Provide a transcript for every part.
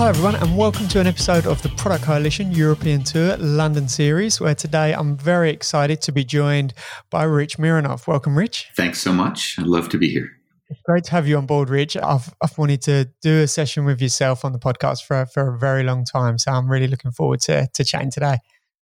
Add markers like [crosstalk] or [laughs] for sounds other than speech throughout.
Hi, everyone, and welcome to an episode of the Product Coalition European Tour London series, where today I'm very excited to be joined by Rich Mironov. Welcome, Rich. Thanks so much. I'd love to be here. It's great to have you on board, Rich. I've, I've wanted to do a session with yourself on the podcast for, for a very long time, so I'm really looking forward to, to chatting today.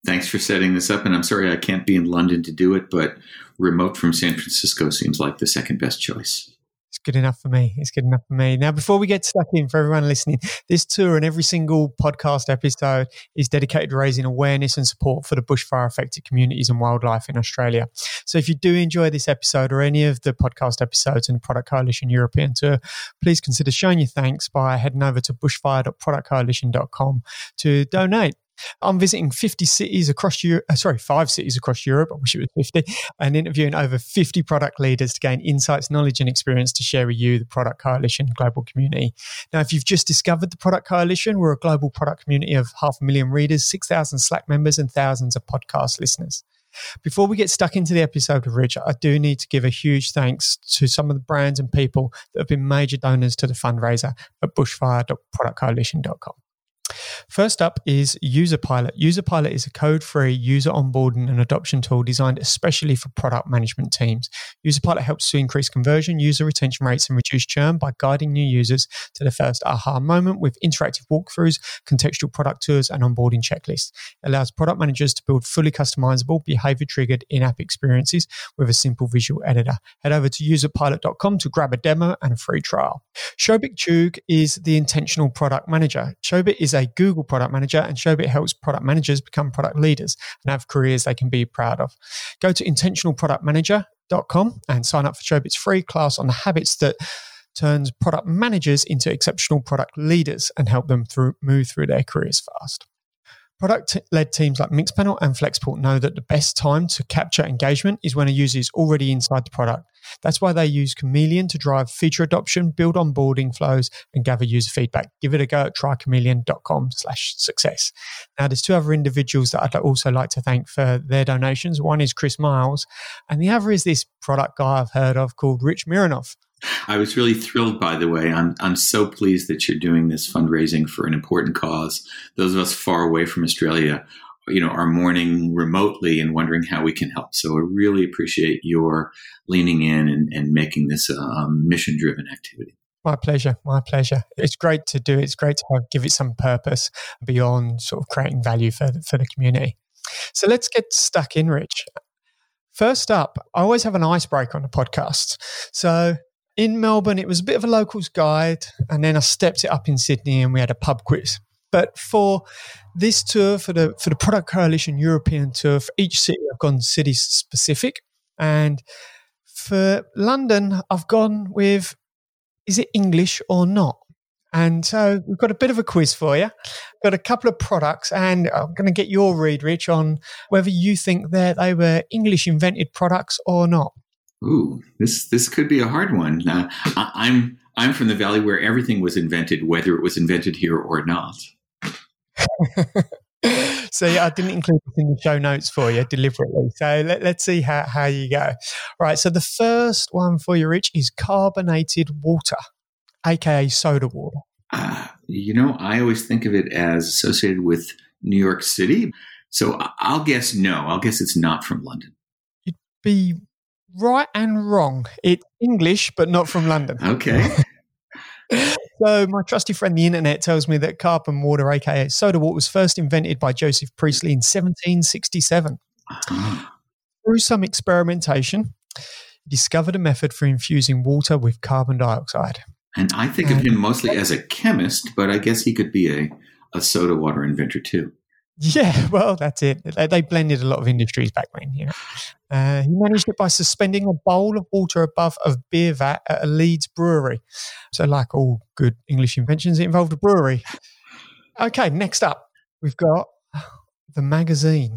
Thanks for setting this up, and I'm sorry I can't be in London to do it, but remote from San Francisco seems like the second best choice. It's good enough for me. It's good enough for me. Now, before we get stuck in for everyone listening, this tour and every single podcast episode is dedicated to raising awareness and support for the bushfire affected communities and wildlife in Australia. So if you do enjoy this episode or any of the podcast episodes in the Product Coalition European Tour, please consider showing your thanks by heading over to bushfire.productcoalition.com to donate. I'm visiting 50 cities across Europe, uh, sorry, five cities across Europe. I wish it was 50, and interviewing over 50 product leaders to gain insights, knowledge, and experience to share with you, the Product Coalition global community. Now, if you've just discovered the Product Coalition, we're a global product community of half a million readers, 6,000 Slack members, and thousands of podcast listeners. Before we get stuck into the episode of Rich, I do need to give a huge thanks to some of the brands and people that have been major donors to the fundraiser at bushfire.productcoalition.com. First up is UserPilot. UserPilot is a code free user onboarding and adoption tool designed especially for product management teams. UserPilot helps to increase conversion, user retention rates, and reduce churn by guiding new users to the first aha moment with interactive walkthroughs, contextual product tours, and onboarding checklists. It allows product managers to build fully customizable, behavior triggered in app experiences with a simple visual editor. Head over to userpilot.com to grab a demo and a free trial. Shobhit Chugh is the intentional product manager. Shobhit is a Google product manager, and Shobhit helps product managers become product leaders and have careers they can be proud of. Go to intentionalproductmanager.com and sign up for Shobhit's free class on the habits that turns product managers into exceptional product leaders and help them through, move through their careers fast. Product led teams like Mixpanel and Flexport know that the best time to capture engagement is when a user is already inside the product. That's why they use Chameleon to drive feature adoption, build onboarding flows, and gather user feedback. Give it a go at trychameleon.com slash success. Now, there's two other individuals that I'd also like to thank for their donations. One is Chris Miles, and the other is this product guy I've heard of called Rich Mironov. I was really thrilled, by the way. I'm, I'm so pleased that you're doing this fundraising for an important cause. Those of us far away from Australia, you know, are mourning remotely and wondering how we can help. So I really appreciate your leaning in and, and making this a, um, a mission driven activity. My pleasure. My pleasure. It's great to do. It. It's great to give it some purpose beyond sort of creating value for the, for the community. So let's get stuck in, Rich. First up, I always have an icebreaker on the podcast. So in Melbourne, it was a bit of a locals guide, and then I stepped it up in Sydney, and we had a pub quiz. But for this tour, for the for the Product Coalition European tour, for each city, I've gone city specific, and for London, I've gone with is it English or not? And so we've got a bit of a quiz for you. Got a couple of products, and I'm going to get your read, Rich, on whether you think that they were English invented products or not. Ooh, this this could be a hard one. Uh, I, I'm I'm from the valley where everything was invented, whether it was invented here or not. [laughs] so yeah, I didn't include this in the show notes for you deliberately. So let, us see how, how you go. Right. So the first one for you, Rich, is carbonated water, aka soda water. Uh, you know, I always think of it as associated with New York City. So I'll guess no. I'll guess it's not from London. You'd be right and wrong. It's English, but not from London. Okay. [laughs] so my trusty friend, the internet, tells me that carbon water, aka soda water, was first invented by Joseph Priestley in 1767. Uh-huh. [gasps] Through some experimentation, he discovered a method for infusing water with carbon dioxide. And I think of him mostly as a chemist, but I guess he could be a, a soda water inventor too. Yeah, [laughs] well, that's it. They, blended a lot of industries back then. You know, uh, he managed it by suspending a bowl of water above a beer vat at a Leeds brewery. So, like all good English inventions, it involved a brewery. Okay, next up, we've got the magazine.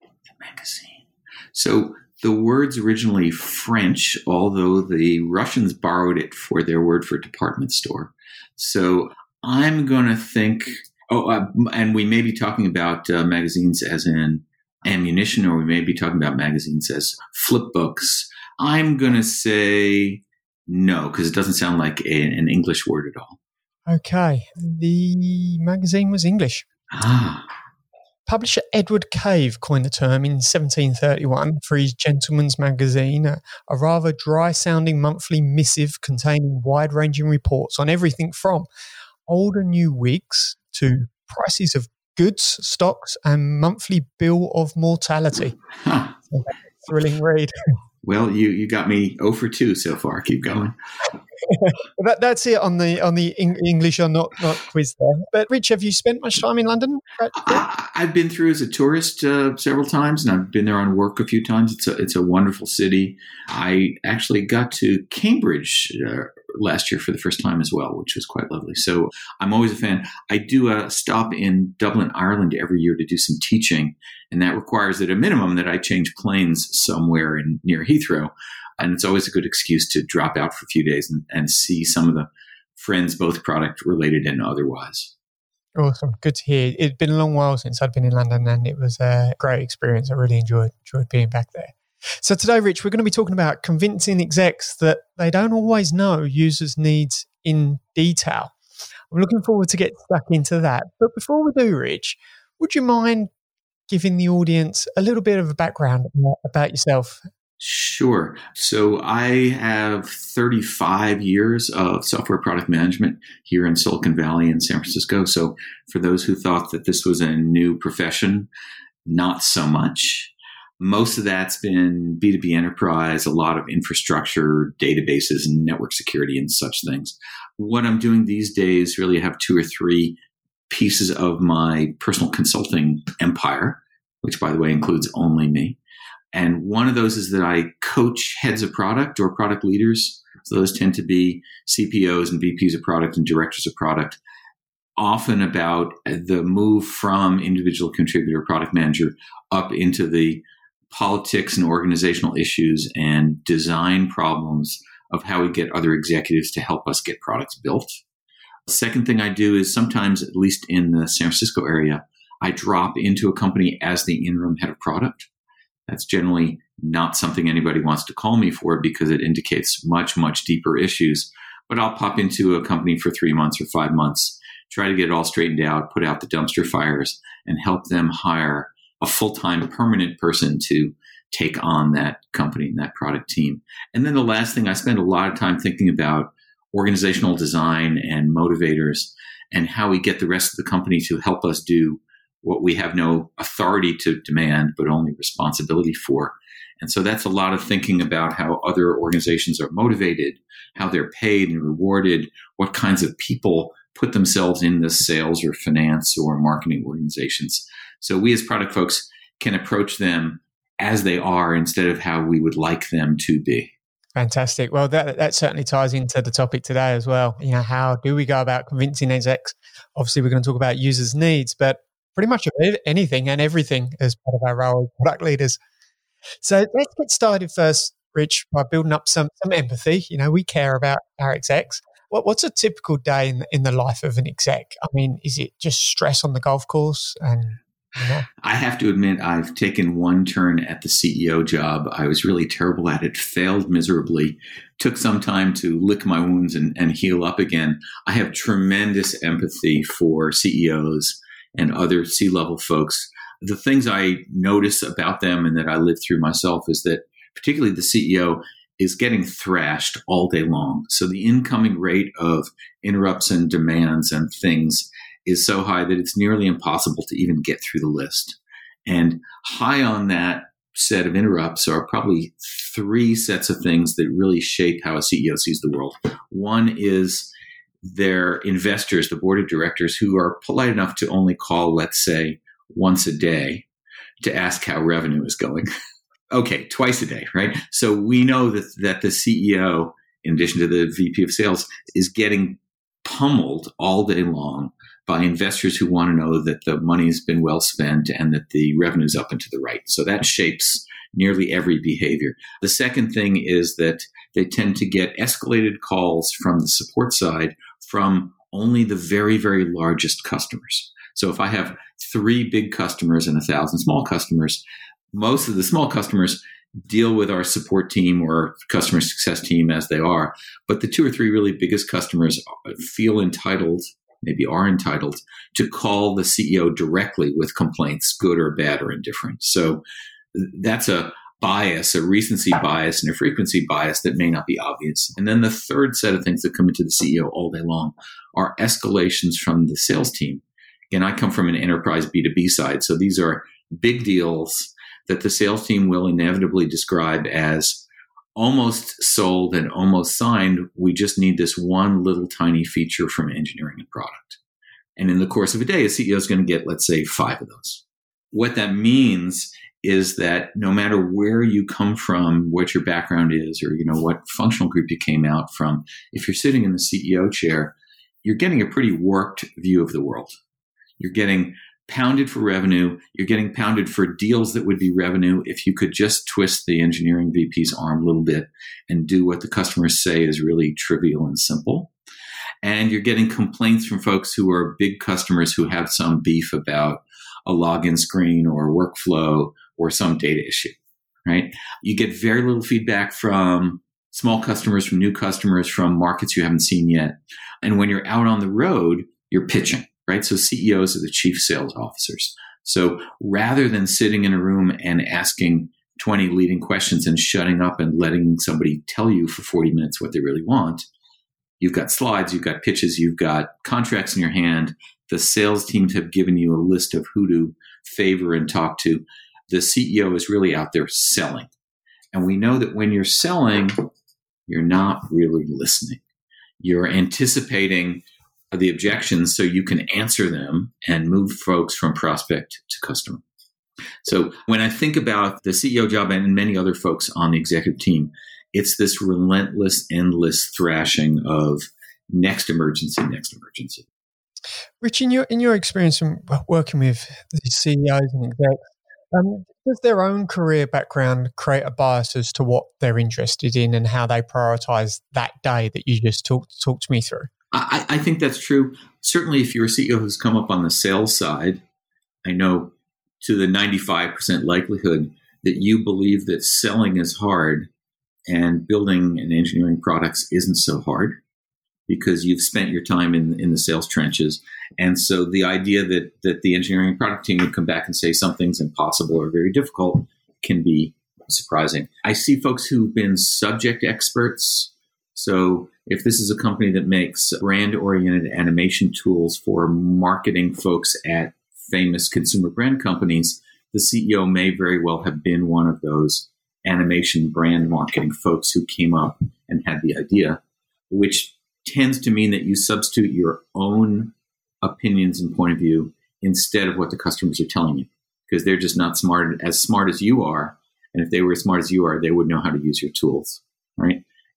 The magazine. So the word's originally French, although the Russians borrowed it for their word for department store. So I'm going to think Oh, uh, and we may be talking about uh, magazines as in ammunition, or we may be talking about magazines as flip books. I'm going to say no, because it doesn't sound like a, an English word at all. Okay. The magazine was English. Ah. Publisher Edward Cave coined the term in 1731 for his Gentleman's Magazine, a, a rather dry sounding monthly missive containing wide ranging reports on everything from old and new wigs to prices of goods, stocks, and monthly bill of mortality. Huh. [laughs] Thrilling read. Well, you, you got me 0 for 2 so far. Keep going. [laughs] that, that's it on the on the English or not not quiz there. But Rich, have you spent much time in London? I, have been through as a tourist uh, several times, and I've been there on work a few times. It's a it's a wonderful city. I actually got to Cambridge uh, last year for the first time as well, which was quite lovely. So I'm always a fan. I do a stop in Dublin, Ireland every year to do some teaching, and that requires at a minimum that I change planes somewhere in near Heathrow. And it's always a good excuse to drop out for a few days and, and see some of the friends, both product related and otherwise. Awesome. Good to hear. It's been a long while since I'd been in London and it was a great experience. I really enjoyed enjoyed being back there. So today, Rich, we're going to be talking about convincing execs that they don't always know users' needs in detail. I'm looking forward to get stuck into that. But before we do, Rich, would you mind giving the audience a little bit of a background about yourself Sure. So I have 35 years of software product management here in Silicon Valley in San Francisco. So for those who thought that this was a new profession, not so much. Most of that's been B2B enterprise, a lot of infrastructure, databases, and network security and such things. What I'm doing these days really have two or three pieces of my personal consulting empire, which by the way includes only me. And one of those is that I coach heads of product or product leaders. So those tend to be CPOs and VPs of product and directors of product, often about the move from individual contributor product manager up into the politics and organizational issues and design problems of how we get other executives to help us get products built. The second thing I do is sometimes, at least in the San Francisco area, I drop into a company as the interim head of product. That's generally not something anybody wants to call me for because it indicates much, much deeper issues. But I'll pop into a company for three months or five months, try to get it all straightened out, put out the dumpster fires, and help them hire a full time permanent person to take on that company and that product team. And then the last thing I spend a lot of time thinking about organizational design and motivators and how we get the rest of the company to help us do what we have no authority to demand, but only responsibility for. And so that's a lot of thinking about how other organizations are motivated, how they're paid and rewarded, what kinds of people put themselves in the sales or finance or marketing organizations. So we as product folks can approach them as they are instead of how we would like them to be. Fantastic. Well, that that certainly ties into the topic today as well. You know, how do we go about convincing execs? Obviously, we're going to talk about users' needs, but pretty much anything and everything as part of our role as product leaders. So let's get started first, Rich, by building up some some empathy. You know, we care about our execs. What, what's a typical day in in the life of an exec? I mean, is it just stress on the golf course and I have to admit, I've taken one turn at the CEO job. I was really terrible at it, failed miserably, took some time to lick my wounds and, and heal up again. I have tremendous empathy for CEOs and other C level folks. The things I notice about them and that I live through myself is that, particularly the CEO, is getting thrashed all day long. So the incoming rate of interrupts and demands and things is so high that it's nearly impossible to even get through the list. And high on that set of interrupts are probably three sets of things that really shape how a CEO sees the world. One is their investors, the board of directors, who are polite enough to only call, let's say, once a day to ask how revenue is going. [laughs] okay, twice a day, right? So we know that, that the CEO, in addition to the VP of sales, is getting pummeled all day long by investors who want to know that the money's been well spent and that the revenue's up and to the right. So that shapes nearly every behavior. The second thing is that they tend to get escalated calls from the support side from only the very, very largest customers. So if I have three big customers and a thousand small customers, most of the small customers deal with our support team or customer success team as they are. But the two or three really biggest customers feel entitled, maybe are entitled, to call the CEO directly with complaints, good or bad or indifferent. So that's a bias, a recency bias, and a frequency bias that may not be obvious. And then the third set of things that come into the CEO all day long are escalations from the sales team. And I come from an enterprise B2B side. So these are big deals that the sales team will inevitably describe as almost sold and almost signed. We just need this one little tiny feature from engineering and product. And in the course of a day, a CEO is going to get, let's say, five of those. What that means is that no matter where you come from, what your background is, or you know what functional group you came out from, if you're sitting in the CEO chair, you're getting a pretty warped view of the world. You're getting pounded for revenue. You're getting pounded for deals that would be revenue if you could just twist the engineering VP's arm a little bit and do what the customers say is really trivial and simple. And you're getting complaints from folks who are big customers who have some beef about a login screen or workflow or some data issue, right? You get very little feedback from small customers, from new customers, from markets you haven't seen yet. And when you're out on the road, you're pitching right? So CEOs are the chief sales officers. So rather than sitting in a room and asking 20 leading questions and shutting up and letting somebody tell you for 40 minutes what they really want, you've got slides, you've got pitches, you've got contracts in your hand. The sales teams have given you a list of who to favor and talk to. The CEO is really out there selling. And we know that when you're selling, you're not really listening. You're anticipating the objections so you can answer them and move folks from prospect to customer. So when I think about the CEO job and many other folks on the executive team, it's this relentless, endless thrashing of next emergency, next emergency. Rich, in your in your experience from working with the CEOs and execs, um, does their own career background create a bias as to what they're interested in and how they prioritize that day that you just talked talked me through? I, I think that's true. Certainly, if you're a CEO who's come up on the sales side, I know to the 95% likelihood that you believe that selling is hard and building and engineering products isn't so hard because you've spent your time in, in the sales trenches. And so the idea that, that the engineering product team would come back and say something's impossible or very difficult can be surprising. I see folks who've been subject experts. So if this is a company that makes brand oriented animation tools for marketing folks at famous consumer brand companies, the CEO may very well have been one of those animation brand marketing folks who came up and had the idea, which tends to mean that you substitute your own opinions and point of view instead of what the customers are telling you because they're just not smart as smart as you are. And if they were as smart as you are they would know how to use your tools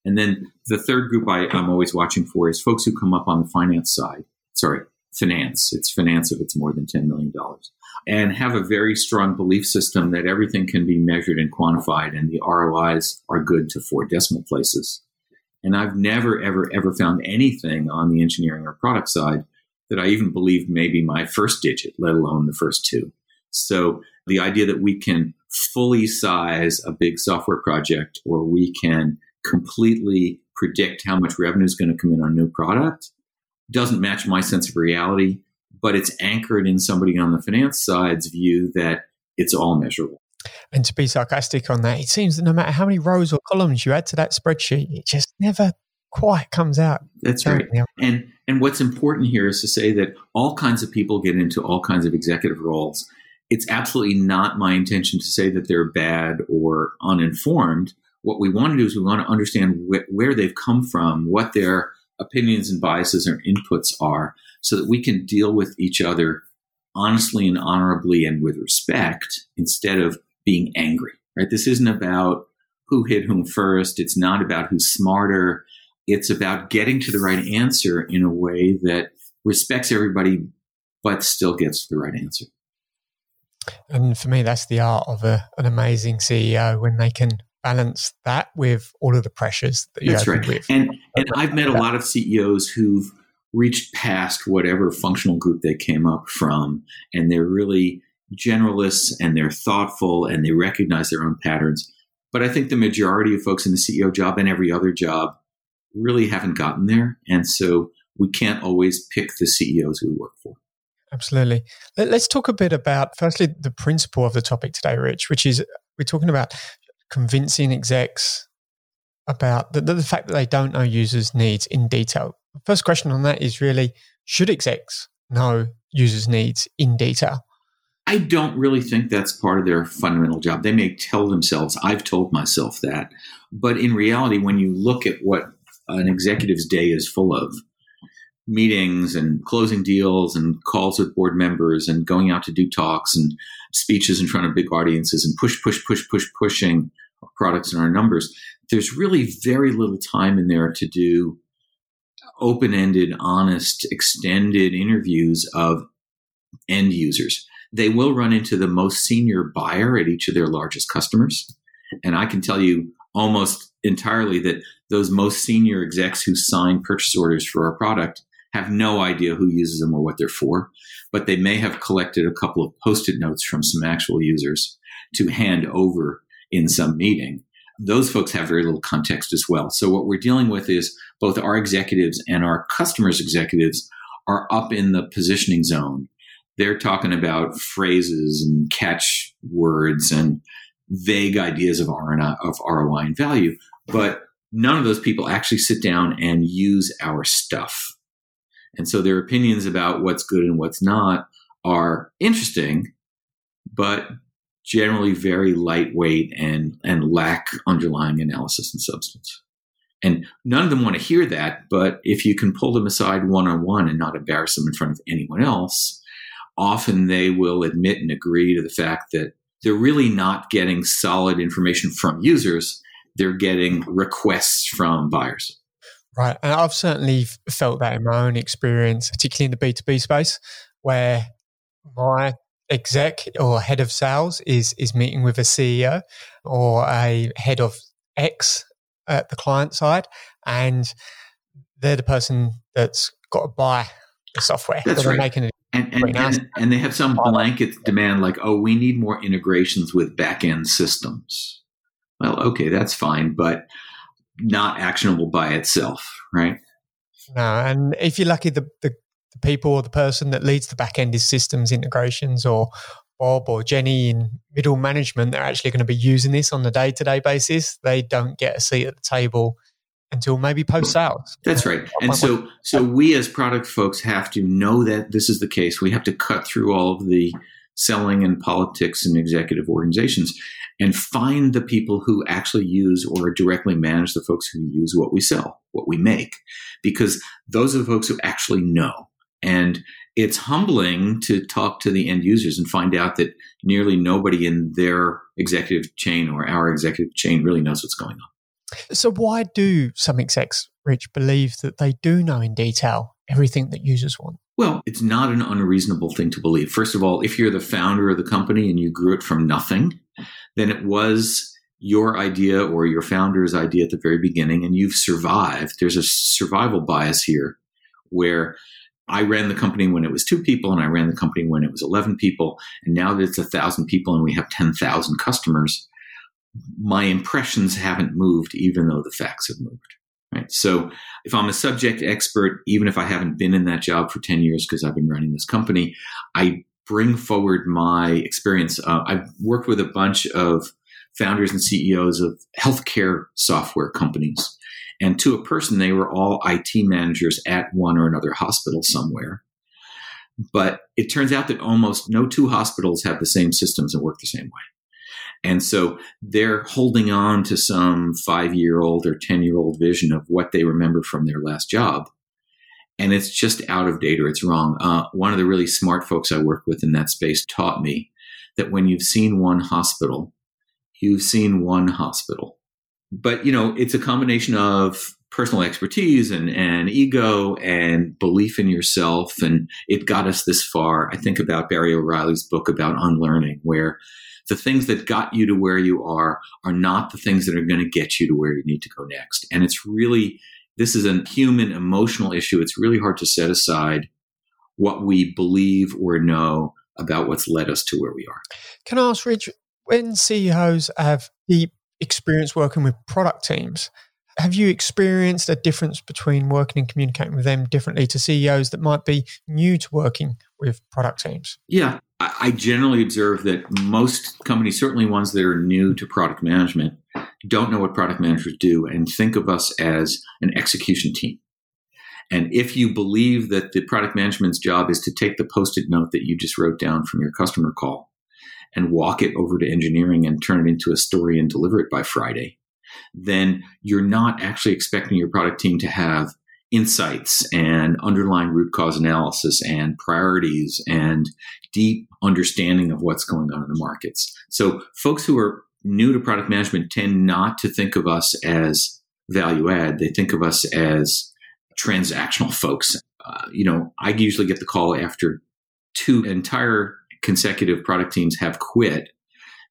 and then the third group I, am always watching for is folks who come up on the finance side. Sorry, finance. It's finance if it's more than $10 million. And have a very strong belief system that everything can be measured and quantified and the ROIs are good to four decimal places. And I've never, ever, ever found anything on the engineering or product side that I even believed maybe my first digit, let alone the first two. So the idea that we can fully size a big software project or we can completely predict how much revenue is going to come in on a new product doesn't match my sense of reality, but it's anchored in somebody on the finance side's view that it's all measurable. And to be sarcastic on that, it seems that no matter how many rows or columns you add to that spreadsheet, it just never quite comes out. That's right. And and what's important here is to say that all kinds of people get into all kinds of executive roles. It's absolutely not my intention to say that they're bad or uninformed what we want to do is we want to understand wh- where they've come from, what their opinions and biases or inputs are, so that we can deal with each other honestly and honorably and with respect instead of being angry. Right? This isn't about who hit whom first. It's not about who's smarter. It's about getting to the right answer in a way that respects everybody, but still gets the right answer. And for me, that's the art of a, an amazing CEO when they can balance that with all of the pressures that you That's right. And and I've met a lot of CEOs who've reached past whatever functional group they came up from, and they're really generalists and they're thoughtful and they recognize their own patterns. But I think the majority of folks in the CEO job and every other job really haven't gotten there. And so we can't always pick the CEOs we work for. Absolutely. Let's talk a bit about, firstly, the principle of the topic today, Rich, which is we're talking about convincing execs about the, the fact that they don't know users' needs in detail. First question on that is really should execs know users' needs in detail? I don't really think that's part of their fundamental job. They may tell themselves, I've told myself that. But in reality, when you look at what an executive's day is full of, meetings and closing deals and calls with board members and going out to do talks and speeches in front of big audiences and push, push, push, push, pushing our products and our numbers, there's really very little time in there to do open ended, honest, extended interviews of end users. They will run into the most senior buyer at each of their largest customers. And I can tell you almost entirely that those most senior execs who sign purchase orders for our product have no idea who uses them or what they're for, but they may have collected a couple of post it notes from some actual users to hand over in some meeting. Those folks have very little context as well. So, what we're dealing with is both our executives and our customers' executives are up in the positioning zone. They're talking about phrases and catch words and vague ideas of ROI, of ROI and value, but none of those people actually sit down and use our stuff. And so their opinions about what's good and what's not are interesting, but generally very lightweight and, and lack underlying analysis and substance. And none of them want to hear that, but if you can pull them aside one on one and not embarrass them in front of anyone else, often they will admit and agree to the fact that they're really not getting solid information from users, they're getting requests from buyers. Right. And I've certainly felt that in my own experience, particularly in the B2B space, where my exec or head of sales is is meeting with a CEO or a head of X at the client side, and they're the person that's got to buy the software. That's right. Making it and, and, and, and, they have some blanket demand like, oh, we need more integrations with back end systems. Well, okay, that's fine, but not actionable by itself, right? No, and if you're lucky, the, the, the people or the person that leads the back end is systems integrations or Bob or Jenny in middle management, they're actually going to be using this on the day to day basis. They don't get a seat at the table until maybe post sales. That's right. And so so we as product folks have to know that this is the case. We have to cut through all of the selling and politics and executive organizations and find the people who actually use or directly manage the folks who use what we sell, what we make, because those are the folks who actually know. And it's humbling to talk to the end users and find out that nearly nobody in their executive chain or our executive chain really knows what's going on. So, why do some execs, Rich, believe that they do know in detail everything that users want? Well, it's not an unreasonable thing to believe. First of all, if you're the founder of the company and you grew it from nothing, then it was your idea or your founder's idea at the very beginning and you've survived. There's a survival bias here where I ran the company when it was two people and I ran the company when it was 11 people. And now that it's a thousand people and we have 10,000 customers, my impressions haven't moved, even though the facts have moved. Right. So if I'm a subject expert, even if I haven't been in that job for 10 years because I've been running this company, I bring forward my experience. Uh, I've worked with a bunch of founders and CEOs of healthcare software companies. And to a person, they were all IT managers at one or another hospital somewhere. But it turns out that almost no two hospitals have the same systems and work the same way. And so they're holding on to some five year old or 10 year old vision of what they remember from their last job. And it's just out of date or it's wrong. Uh, one of the really smart folks I work with in that space taught me that when you've seen one hospital, you've seen one hospital. But, you know, it's a combination of personal expertise and, and ego and belief in yourself. And it got us this far. I think about Barry O'Reilly's book about unlearning, where the things that got you to where you are are not the things that are going to get you to where you need to go next. And it's really, this is a human emotional issue. It's really hard to set aside what we believe or know about what's led us to where we are. Can I ask, Rich, when CEOs have deep experience working with product teams. Have you experienced a difference between working and communicating with them differently to CEOs that might be new to working with product teams? Yeah, I generally observe that most companies, certainly ones that are new to product management, don't know what product managers do and think of us as an execution team. And if you believe that the product management's job is to take the post it note that you just wrote down from your customer call and walk it over to engineering and turn it into a story and deliver it by Friday, then you're not actually expecting your product team to have insights and underlying root cause analysis and priorities and deep understanding of what's going on in the markets. So folks who are new to product management tend not to think of us as value add. They think of us as transactional folks. Uh, you know, I usually get the call after two entire consecutive product teams have quit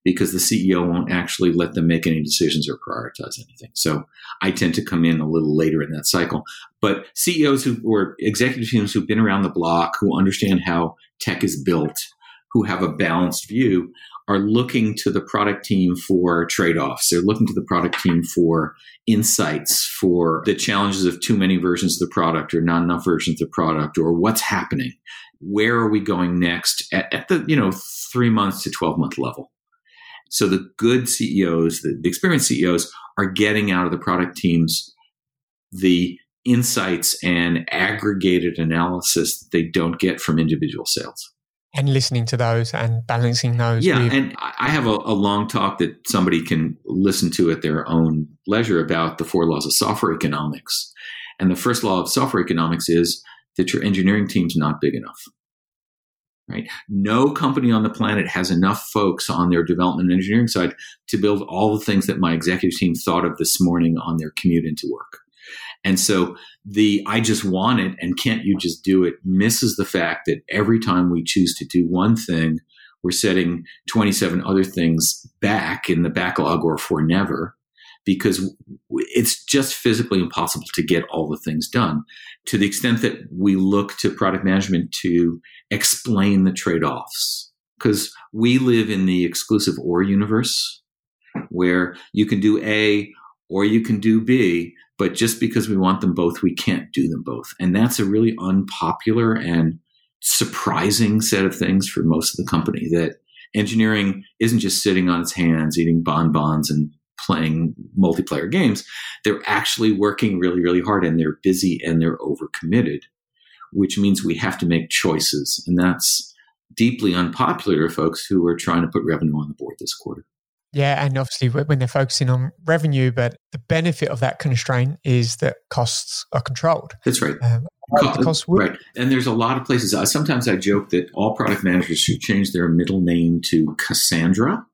because the CEO won't actually let them make any decisions or prioritize anything. So I tend to come in a little later in that cycle. But CEOs who or executive teams who've been around the block, who understand how tech is built, who have a balanced view, are looking to the product team for trade offs. They're looking to the product team for insights, for the challenges of too many versions of the product or not enough versions of the product or what's happening. Where are we going next at, at the, you know, three months to 12 month level? So the good CEOs, the, the experienced CEOs are getting out of the product teams the insights and aggregated analysis that they don't get from individual sales. And listening to those and balancing those. Yeah. With- and I have a, a long talk that somebody can listen to at their own leisure about the four laws of software economics. And the first law of software economics is that your engineering team's not big enough right? No company on the planet has enough folks on their development and engineering side to build all the things that my executive team thought of this morning on their commute into work. And so the I just want it and can't you just do it misses the fact that every time we choose to do one thing, we're setting 27 other things back in the backlog or for never because it's just physically impossible to get all the things done to the extent that we look to product management to explain the trade offs. Because we live in the exclusive or universe where you can do A or you can do B, but just because we want them both, we can't do them both. And that's a really unpopular and surprising set of things for most of the company that engineering isn't just sitting on its hands eating bonbons and playing multiplayer games. They're actually working really, really hard and they're busy and they're overcommitted, which means we have to make choices. And that's deeply unpopular to folks who are trying to put revenue on the board this quarter. Yeah, and obviously when they're focusing on revenue, but the benefit of that constraint is that costs are controlled. That's right. Um, cost right, and there's a lot of places. I, sometimes I joke that all product managers should change their middle name to Cassandra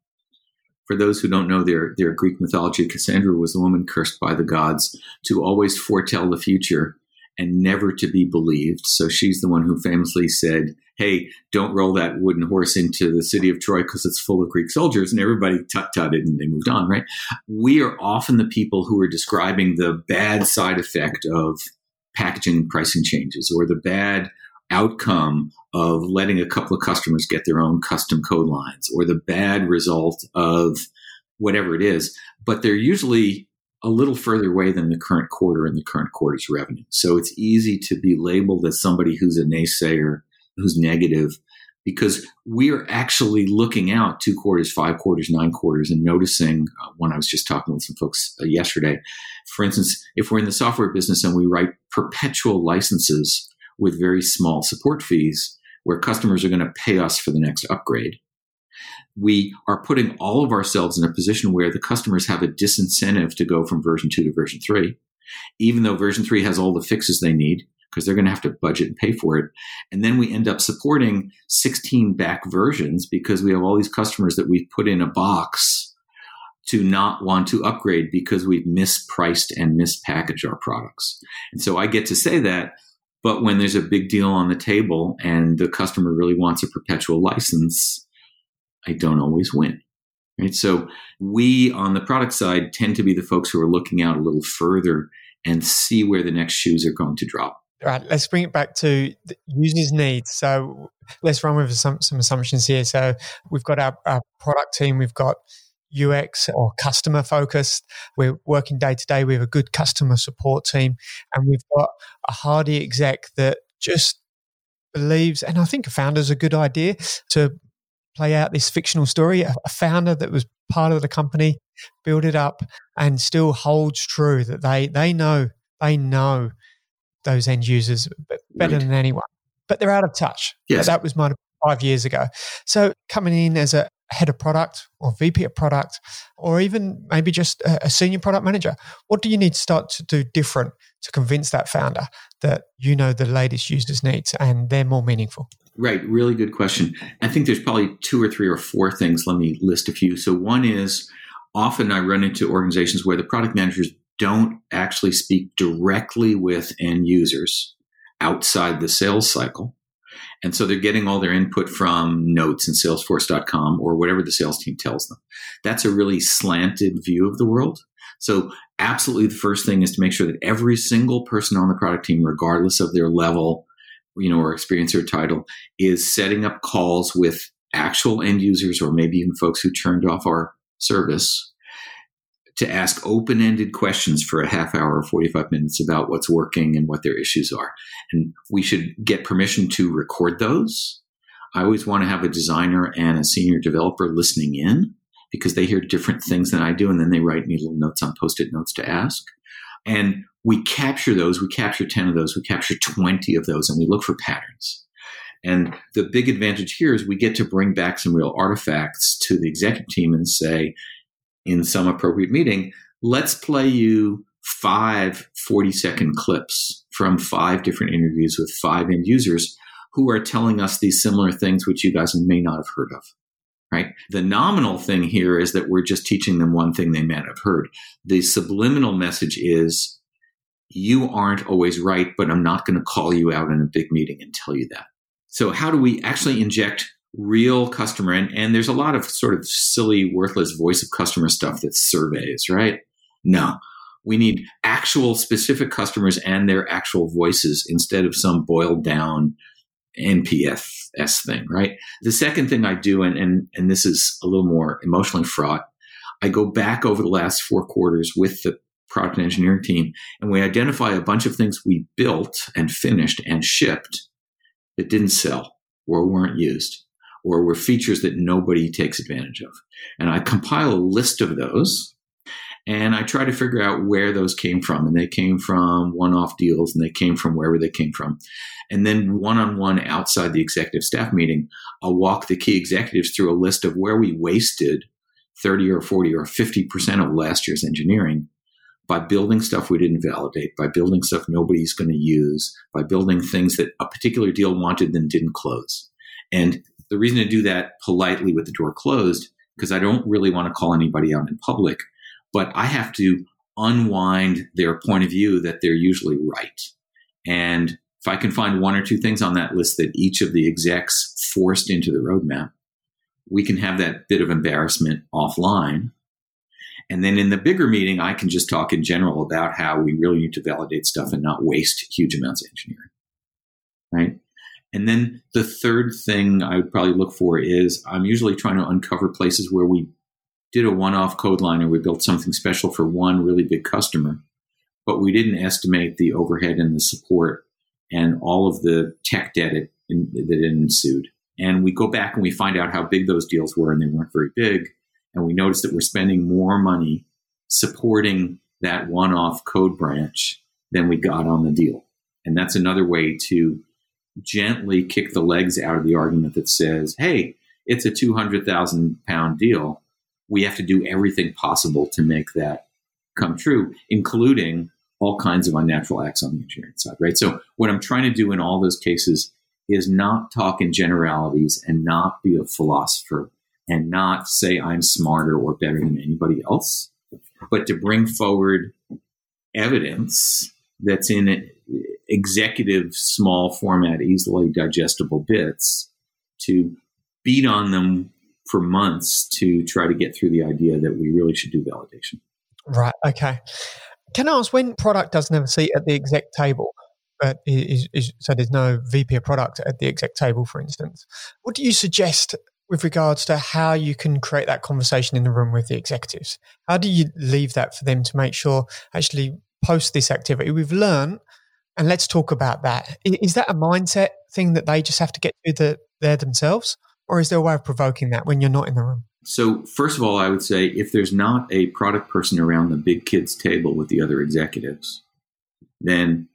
for those who don't know their, their Greek mythology, Cassandra was the woman cursed by the gods to always foretell the future and never to be believed. So she's the one who famously said, Hey, don't roll that wooden horse into the city of Troy because it's full of Greek soldiers. And everybody tut tutted and they moved on, right? We are often the people who are describing the bad side effect of packaging and pricing changes or the bad outcome of letting a couple of customers get their own custom code lines or the bad result of whatever it is. But they're usually a little further away than the current quarter and the current quarter's revenue. So it's easy to be labeled as somebody who's a naysayer, who's negative, because we are actually looking out two quarters, five quarters, nine quarters, and noticing uh, when I was just talking with some folks uh, yesterday. For instance, if we're in the software business and we write perpetual licenses with very small support fees where customers are going to pay us for the next upgrade. We are putting all of ourselves in a position where the customers have a disincentive to go from version two to version three, even though version three has all the fixes they need because they're going to have to budget and pay for it. And then we end up supporting 16 back versions because we have all these customers that we've put in a box to not want to upgrade because we've mispriced and mispackaged our products. And so I get to say that but when there's a big deal on the table and the customer really wants a perpetual license, I don't always win. Right. So we on the product side tend to be the folks who are looking out a little further and see where the next shoes are going to drop. All right, let's bring it back to users' needs. So let's run with some, some assumptions here. So we've got our, our product team, we've got UX or customer focused. We're working day to day. We have a good customer support team and we've got a hardy exec that just believes, and I think a founder's a good idea to play out this fictional story. A, a founder that was part of the company, build it up and still holds true that they, they know, they know those end users better right. than anyone, but they're out of touch. Yes. That was my five years ago. So coming in as a head of product or VP of product, or even maybe just a, senior product manager, what do you need to start to do different to convince that founder that you know the latest users' needs and they're more meaningful? Right, really good question. I think there's probably two or three or four things. Let me list a few. So, one is often I run into organizations where the product managers don't actually speak directly with end users outside the sales cycle. And so they're getting all their input from notes in salesforce.com or whatever the sales team tells them. That's a really slanted view of the world. So absolutely the first thing is to make sure that every single person on the product team, regardless of their level, you know, or experience or title, is setting up calls with actual end users or maybe even folks who turned off our service to ask open ended questions for a half hour or 45 minutes about what's working and what their issues are. And we should get permission to record those. I always want to have a designer and a senior developer listening in because they hear different things than I do. And then they write me little notes on post it notes to ask. And we capture those. We capture 10 of those. We capture 20 of those and we look for patterns. And the big advantage here is we get to bring back some real artifacts to the executive team and say, in some appropriate meeting, let's play you five 40 second clips from five different interviews with five end users who are telling us these similar things, which you guys may not have heard of. Right. The nominal thing here is that we're just teaching them one thing they may not have heard. The subliminal message is you aren't always right, but I'm not going to call you out in a big meeting and tell you that. So, how do we actually inject real customer and, and there's a lot of sort of silly worthless voice of customer stuff that's surveys right? No. We need actual specific customers and their actual voices instead of some boiled down NPS thing right? The second thing i do and, and and this is a little more emotionally fraught i go back over the last four quarters with the product and engineering team and we identify a bunch of things we built and finished and shipped that didn't sell or weren't used or were features that nobody takes advantage of. And I compile a list of those and I try to figure out where those came from. And they came from one off deals and they came from wherever they came from. And then one on one outside the executive staff meeting, I'll walk the key executives through a list of where we wasted 30 or 40 or 50% of last year's engineering by building stuff we didn't validate, by building stuff nobody's going to use, by building things that a particular deal wanted and didn't close. And the reason to do that politely with the door closed, because I don't really want to call anybody out in public, but I have to unwind their point of view that they're usually right. And if I can find one or two things on that list that each of the execs forced into the roadmap, we can have that bit of embarrassment offline. And then in the bigger meeting, I can just talk in general about how we really need to validate stuff and not waste huge amounts of engineering. Right. And then the third thing I would probably look for is I'm usually trying to uncover places where we did a one off code line or we built something special for one really big customer, but we didn't estimate the overhead and the support and all of the tech debt that ensued. And we go back and we find out how big those deals were, and they weren't very big. And we notice that we're spending more money supporting that one off code branch than we got on the deal. And that's another way to gently kick the legs out of the argument that says, hey, it's a 200,000 pound deal. We have to do everything possible to make that come true, including all kinds of unnatural acts on the engineering side, right? So, what I'm trying to do in all those cases is not talk in generalities and not be a philosopher and not say I'm smarter or better than anybody else, but to bring forward evidence that's in executive small format, easily digestible bits to beat on them for months to try to get through the idea that we really should do validation. Right. Okay. Can I ask when product doesn't have a seat at the exec table, but is, is, so there's no VP of product at the exec table, for instance, what do you suggest with regards to how you can create that conversation in the room with the executives? How do you leave that for them to make sure actually post this activity we've learned and let's talk about that. Is that a mindset thing that they just have to get to the, there themselves? Or is there a way of provoking that when you're not in the room? So, first of all, I would say if there's not a product person around the big kids table with the other executives, then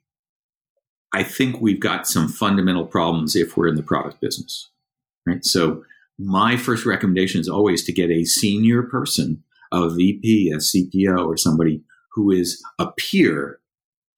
I think we've got some fundamental problems if we're in the product business. Right. So, my first recommendation is always to get a senior person, a VP, a CPO, or somebody who is a peer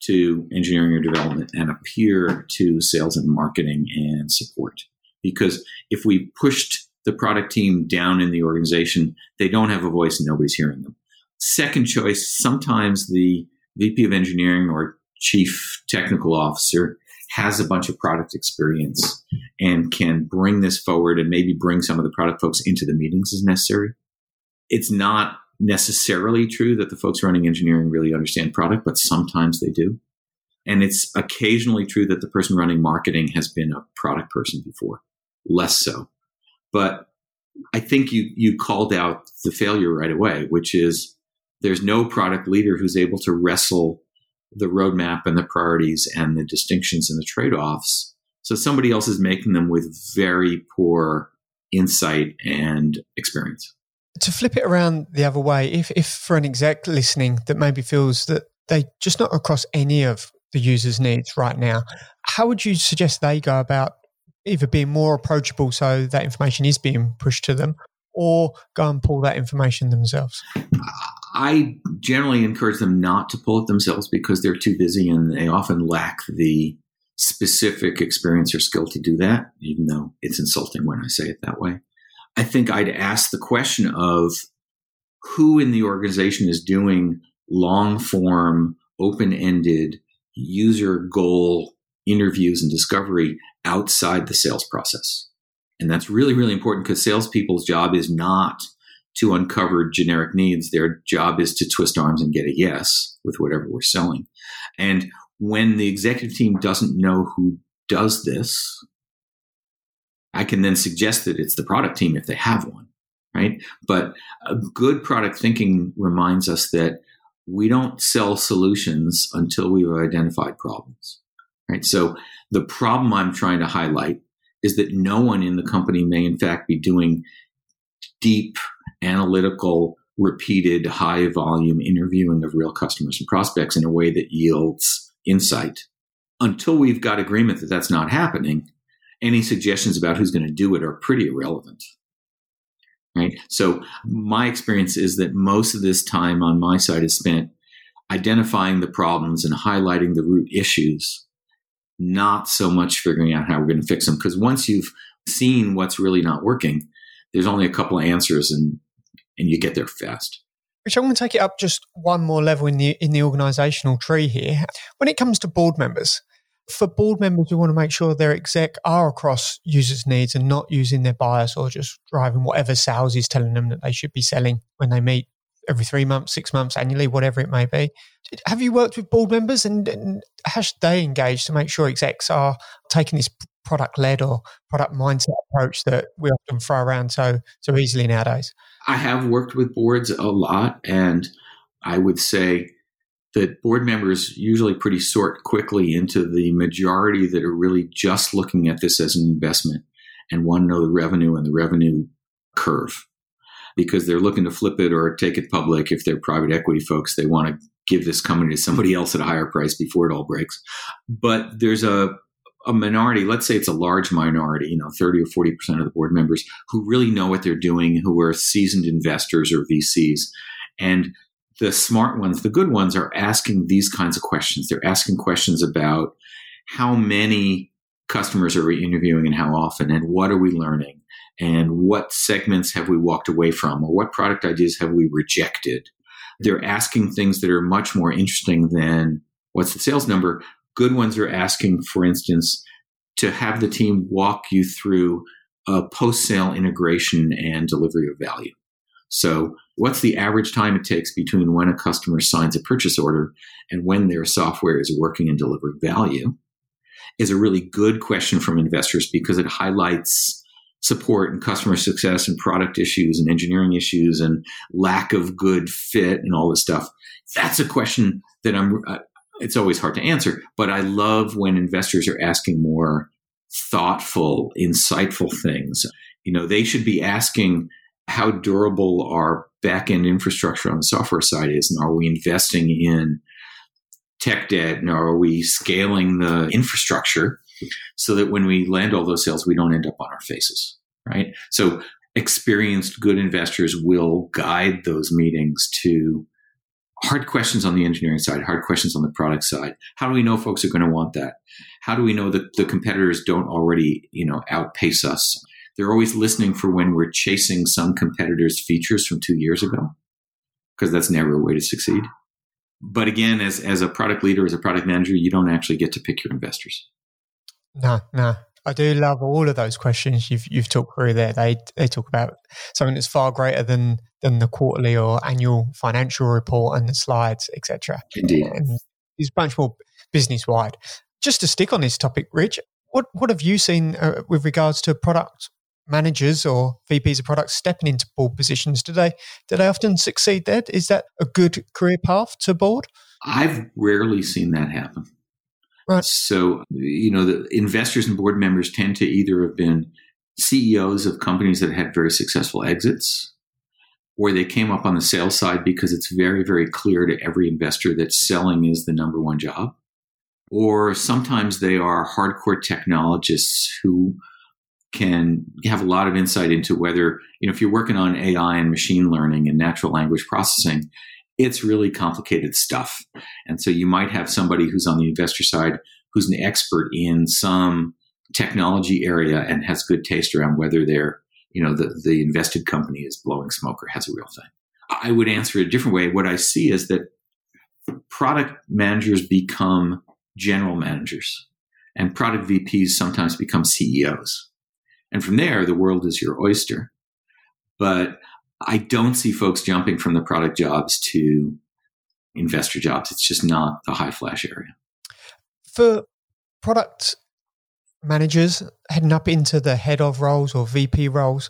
to engineering or development and a peer to sales and marketing and support. Because if we pushed the product team down in the organization, they don't have a voice and nobody's hearing them. Second choice, sometimes the VP of engineering or chief technical officer has a bunch of product experience and can bring this forward and maybe bring some of the product folks into the meetings as necessary. It's not necessarily true that the folks running engineering really understand product, but sometimes they do. And it's occasionally true that the person running marketing has been a product person before, less so. But I think you, you called out the failure right away, which is there's no product leader who's able to wrestle the roadmap and the priorities and the distinctions and the trade offs. So somebody else is making them with very poor insight and experience to flip it around the other way, if, if for an exec listening that maybe feels that they just not across any of the user's needs right now, how would you suggest they go about either being more approachable so that information is being pushed to them or go and pull that information themselves? Uh, I generally encourage them not to pull it themselves because they're too busy and they often lack the specific experience or skill to do that, even though it's insulting when I say it that way. I think I'd ask the question of who in the organization is doing long form, open ended user goal interviews and discovery outside the sales process. And that's really, really important because salespeople's job is not to uncover generic needs. Their job is to twist arms and get a yes with whatever we're selling. And when the executive team doesn't know who does this, I can then suggest that it's the product team if they have one, right? But good product thinking reminds us that we don't sell solutions until we've identified problems, right? So the problem I'm trying to highlight is that no one in the company may in fact be doing deep analytical repeated high volume interviewing of real customers and prospects in a way that yields insight until we've got agreement that that's not happening any suggestions about who's going to do it are pretty irrelevant. Right. So my experience is that most of this time on my side is spent identifying the problems and highlighting the root issues, not so much figuring out how we're going to fix them. Because once you've seen what's really not working, there's only a couple of answers and and you get there fast. Which I'm going to take it up just one more level in the in the organizational tree here. When it comes to board members, for board members, we want to make sure their exec are across users' needs and not using their bias or just driving whatever sales is telling them that they should be selling when they meet every three months, six months, annually, whatever it may be. Have you worked with board members and, and how should they engage to make sure execs are taking this product led or product mindset approach that we often throw around so so easily nowadays? I have worked with boards a lot and I would say that board members usually pretty sort quickly into the majority that are really just looking at this as an investment and want to know the revenue and the revenue curve because they're looking to flip it or take it public. If they're private equity folks, they want to give this company to somebody else at a higher price before it all breaks. But there's a a minority, let's say it's a large minority, you know, 30 or 40% of the board members who really know what they're doing, who are seasoned investors or VCs. And the smart ones, the good ones, are asking these kinds of questions. They're asking questions about how many customers are we interviewing and how often, and what are we learning, and what segments have we walked away from, or what product ideas have we rejected. They're asking things that are much more interesting than what's the sales number. Good ones are asking, for instance, to have the team walk you through a post sale integration and delivery of value. So, what's the average time it takes between when a customer signs a purchase order and when their software is working and delivering value? Is a really good question from investors because it highlights support and customer success and product issues and engineering issues and lack of good fit and all this stuff. That's a question that I'm, uh, it's always hard to answer, but I love when investors are asking more thoughtful, insightful things. You know, they should be asking how durable our back end infrastructure on the software side is, and are we investing in tech debt, and are we scaling the infrastructure so that when we land all those sales, we don't end up on our faces, right? So experienced good investors will guide those meetings to hard questions on the engineering side, hard questions on the product side. How do we know folks are going to want that? How do we know that the competitors don't already, you know, outpace us? They're always listening for when we're chasing some competitor's features from two years ago, because that's never a way to succeed. But again, as, as a product leader, as a product manager, you don't actually get to pick your investors. No, no. I do love all of those questions you've you've talked through there. They they talk about something that's far greater than than the quarterly or annual financial report and the slides, etc. Indeed, and it's much more business wide. Just to stick on this topic, Rich, what what have you seen uh, with regards to product managers or VPs of products stepping into board positions? Do they do they often succeed there? Is that a good career path to board? I've rarely seen that happen. Right. So, you know, the investors and board members tend to either have been CEOs of companies that had very successful exits, or they came up on the sales side because it's very, very clear to every investor that selling is the number one job. Or sometimes they are hardcore technologists who can have a lot of insight into whether, you know, if you're working on AI and machine learning and natural language processing, it's really complicated stuff. And so you might have somebody who's on the investor side who's an expert in some technology area and has good taste around whether they're, you know, the, the invested company is blowing smoke or has a real thing. I would answer it a different way. What I see is that product managers become general managers and product VPs sometimes become CEOs. And from there, the world is your oyster. But I don't see folks jumping from the product jobs to investor jobs. It's just not the high flash area. For product managers heading up into the head of roles or VP roles,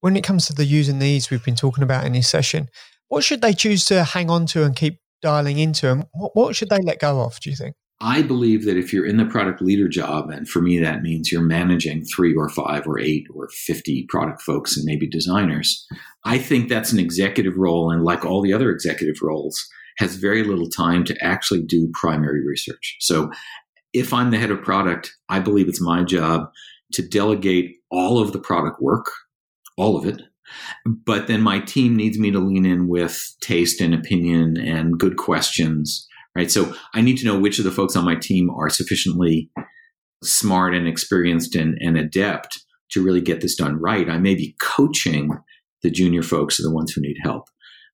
when it comes to the using these we've been talking about in this session, what should they choose to hang on to and keep dialing into? And what, what should they let go of, do you think? I believe that if you're in the product leader job, and for me that means you're managing three or five or eight or 50 product folks and maybe designers, I think that's an executive role. And like all the other executive roles, has very little time to actually do primary research. So if I'm the head of product, I believe it's my job to delegate all of the product work, all of it. But then my team needs me to lean in with taste and opinion and good questions right? So I need to know which of the folks on my team are sufficiently smart and experienced and, and adept to really get this done right. I may be coaching the junior folks, or the ones who need help.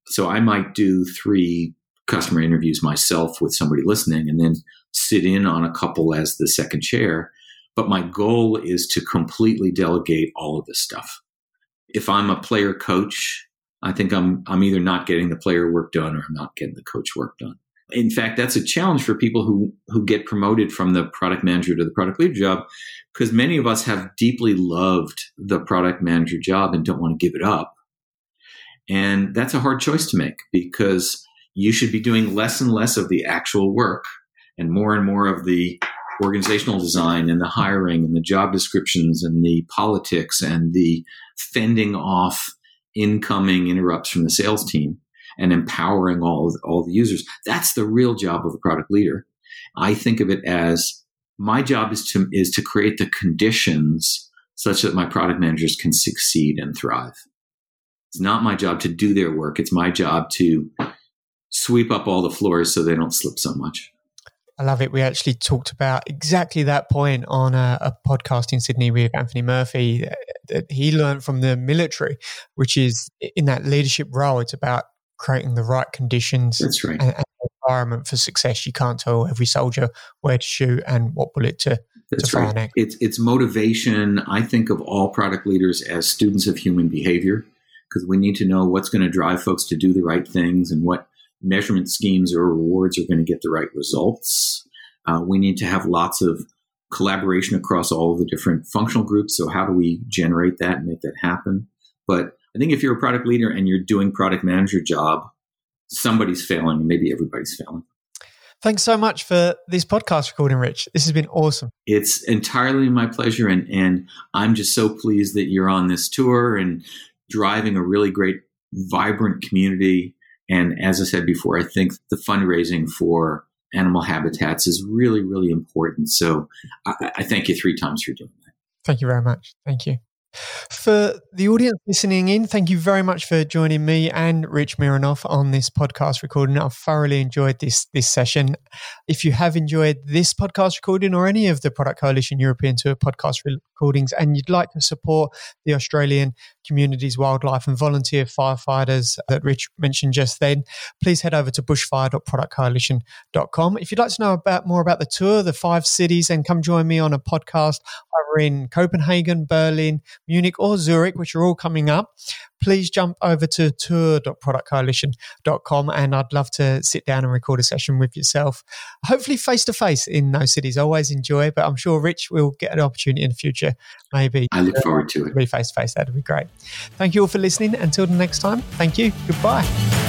So I might do three customer interviews myself with somebody listening and then sit in on a couple as the second chair. But my goal is to completely delegate all of this stuff. If I'm a player coach, I think I'm I'm either not getting the player work done or I'm not getting the coach work done. In fact, that's a challenge for people who who get promoted from the product manager to the product leader job because many of us have deeply loved the product manager job and don't want to give it up. And that's a hard choice to make because you should be doing less and less of the actual work and more and more of the organizational design and the hiring and the job descriptions and the politics and the fending off incoming interrupts from the sales team and empowering all all the users. That's the real job of a product leader. I think of it as my job is to is to create the conditions such that my product managers can succeed and thrive. It's not my job to do their work. It's my job to sweep up all the floors so they don't slip so much. I love it. We actually talked about exactly that point on a, a podcast in Sydney with Anthony Murphy that he learned from the military, which is in that leadership role. It's about creating the right conditions That's right. and, and environment for success. You can't tell every soldier where to shoot and what bullet to, That's to fire right. It's it's motivation. I think of all product leaders as students of human behavior because we need to know what's going to drive folks to do the right things and what measurement schemes or rewards are going to get the right results. Uh, we need to have lots of collaboration across all of the different functional groups. So, how do we generate that and make that happen? But I think if you're a product leader and you're doing product manager job, somebody's failing, maybe everybody's failing. Thanks so much for this podcast recording, Rich. This has been awesome. It's entirely my pleasure, and and I'm just so pleased that you're on this tour and driving a really great, vibrant community. And as I said before, I think the fundraising for animal habitats is really, really important. So I, I thank you three times for doing that. Thank you very much. Thank you. For the audience listening in, thank you very much for joining me and Rich Mironov on this podcast recording. I've thoroughly enjoyed this this session. If you have enjoyed this podcast recording or any of the Product Coalition European Tour podcast recordings and you'd like to support the Australian communities, wildlife and volunteer firefighters that Rich mentioned just then, please head over to bushfire.productcoalition.com. If you'd like to know about more about the tour, the five cities, and come join me on a podcast in Copenhagen, Berlin, Munich, or Zurich, which are all coming up, please jump over to tour.productcoalition.com and I'd love to sit down and record a session with yourself. Hopefully face to face in those cities. I always enjoy, but I'm sure Rich will get an opportunity in the future, maybe. I look forward to it. Be face to face. That'd be great. Thank you all for listening. Until the next time, thank you. Goodbye.